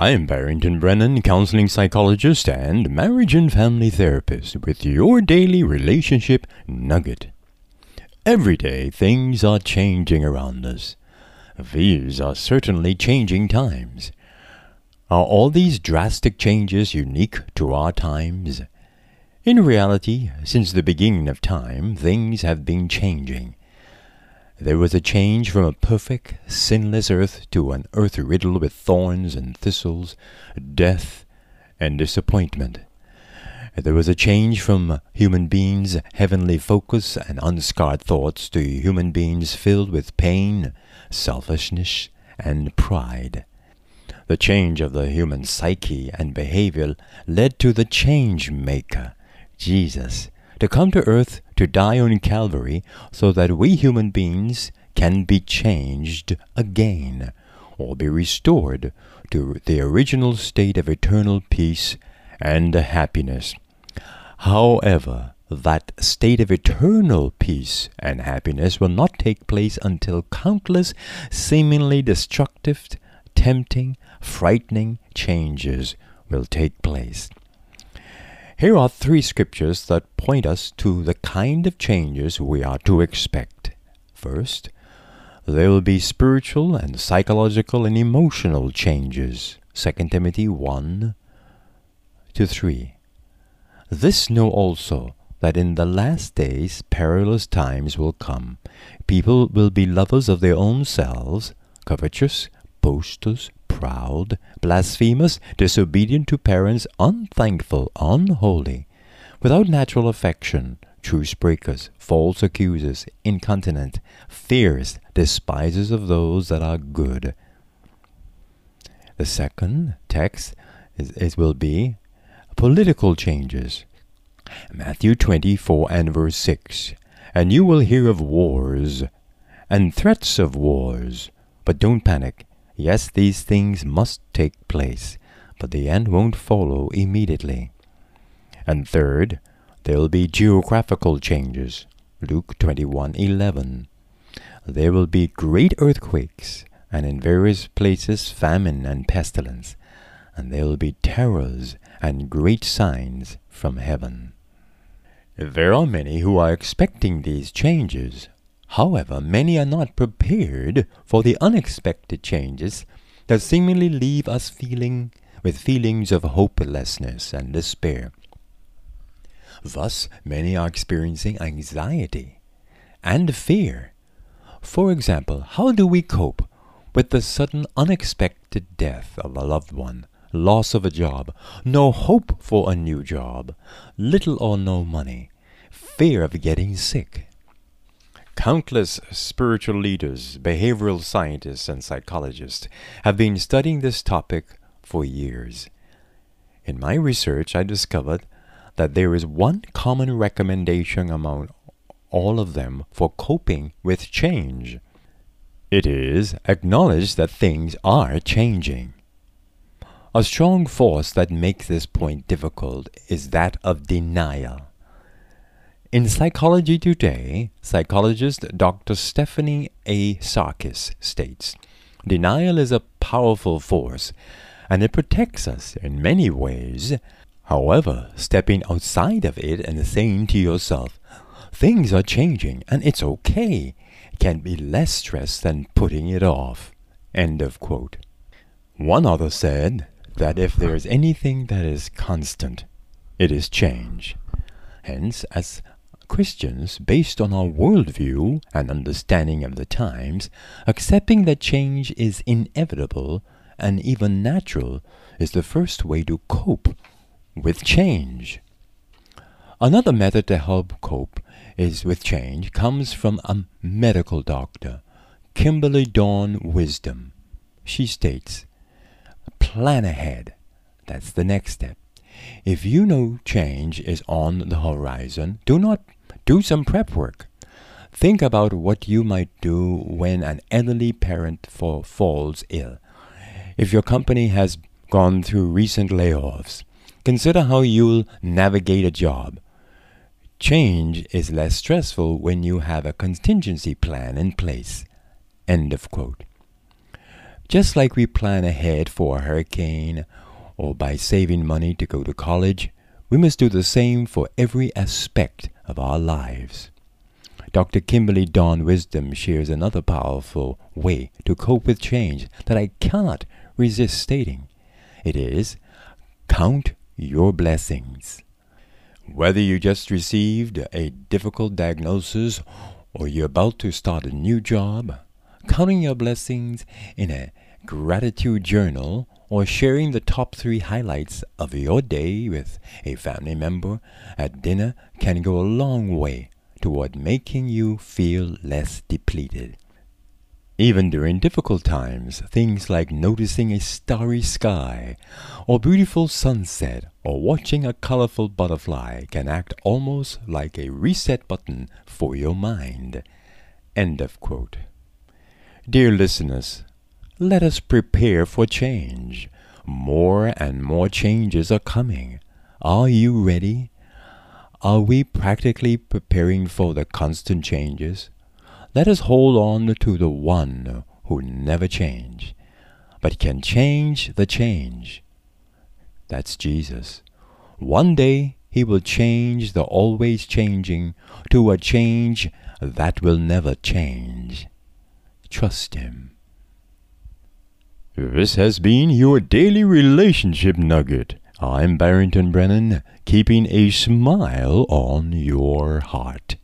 I am Barrington Brennan, counseling psychologist and marriage and family therapist, with your daily relationship nugget. Every day, things are changing around us. These are certainly changing times. Are all these drastic changes unique to our times? In reality, since the beginning of time, things have been changing. There was a change from a perfect, sinless earth to an earth riddled with thorns and thistles, death and disappointment. There was a change from human beings' heavenly focus and unscarred thoughts to human beings filled with pain, selfishness, and pride. The change of the human psyche and behavior led to the change maker, Jesus, to come to earth to die on Calvary so that we human beings can be changed again or be restored to the original state of eternal peace and happiness. However, that state of eternal peace and happiness will not take place until countless seemingly destructive, tempting, frightening changes will take place. Here are three scriptures that point us to the kind of changes we are to expect. First, there will be spiritual and psychological and emotional changes. 2 Timothy 1 to 3. This know also that in the last days perilous times will come. People will be lovers of their own selves, covetous, boasters, proud, blasphemous, disobedient to parents, unthankful, unholy, without natural affection, truce breakers, false accusers, incontinent, fierce, despisers of those that are good. The second text is, is will be political changes. Matthew 24 and verse 6. And you will hear of wars and threats of wars, but don't panic. Yes, these things must take place, but the end won't follow immediately. And third, there will be geographical changes. Luke 21:11. There will be great earthquakes, and in various places famine and pestilence, and there will be terrors and great signs from heaven. There are many who are expecting these changes, However, many are not prepared for the unexpected changes that seemingly leave us feeling with feelings of hopelessness and despair. Thus, many are experiencing anxiety and fear. For example, how do we cope with the sudden unexpected death of a loved one, loss of a job, no hope for a new job, little or no money, fear of getting sick? Countless spiritual leaders, behavioral scientists, and psychologists have been studying this topic for years. In my research, I discovered that there is one common recommendation among all of them for coping with change. It is acknowledge that things are changing. A strong force that makes this point difficult is that of denial. In Psychology Today, psychologist Dr. Stephanie A. Sarkis states Denial is a powerful force, and it protects us in many ways. However, stepping outside of it and saying to yourself, things are changing and it's okay, can be less stress than putting it off. End of quote. One author said that if there is anything that is constant, it is change. Hence, as Christians, based on our worldview and understanding of the times, accepting that change is inevitable and even natural is the first way to cope with change. Another method to help cope is with change comes from a medical doctor, Kimberlydawn Wisdom. She states, plan ahead. That's the next step. If you know change is on the horizon, do not do some prep work. Think about what you might do when an elderly parent fall, falls ill. If your company has gone through recent layoffs, consider how you'll navigate a job. Change is less stressful when you have a contingency plan in place. End of quote. Just like we plan ahead for a hurricane or by saving money to go to college, we must do the same for every aspect of our lives. Dr. Kimberlydawn Wisdom shares another powerful way to cope with change that I cannot resist stating. It is count your blessings. Whether you just received a difficult diagnosis or you're about to start a new job, counting your blessings in a gratitude journal or sharing the top three highlights of your day with a family member at dinner can go a long way toward making you feel less depleted. Even during difficult times, things like noticing a starry sky, or beautiful sunset, or watching a colorful butterfly can act almost like a reset button for your mind. End of quote. Dear listeners, let us prepare for change. More and more changes are coming. Are you ready? Are we practically preparing for the constant changes? Let us hold on to the one who never changes, but can change the change. That's Jesus. One day he will change the always changing to a change that will never change. Trust him. This has been your daily relationship nugget. I'm Barrington Brennan, keeping a smile on your heart.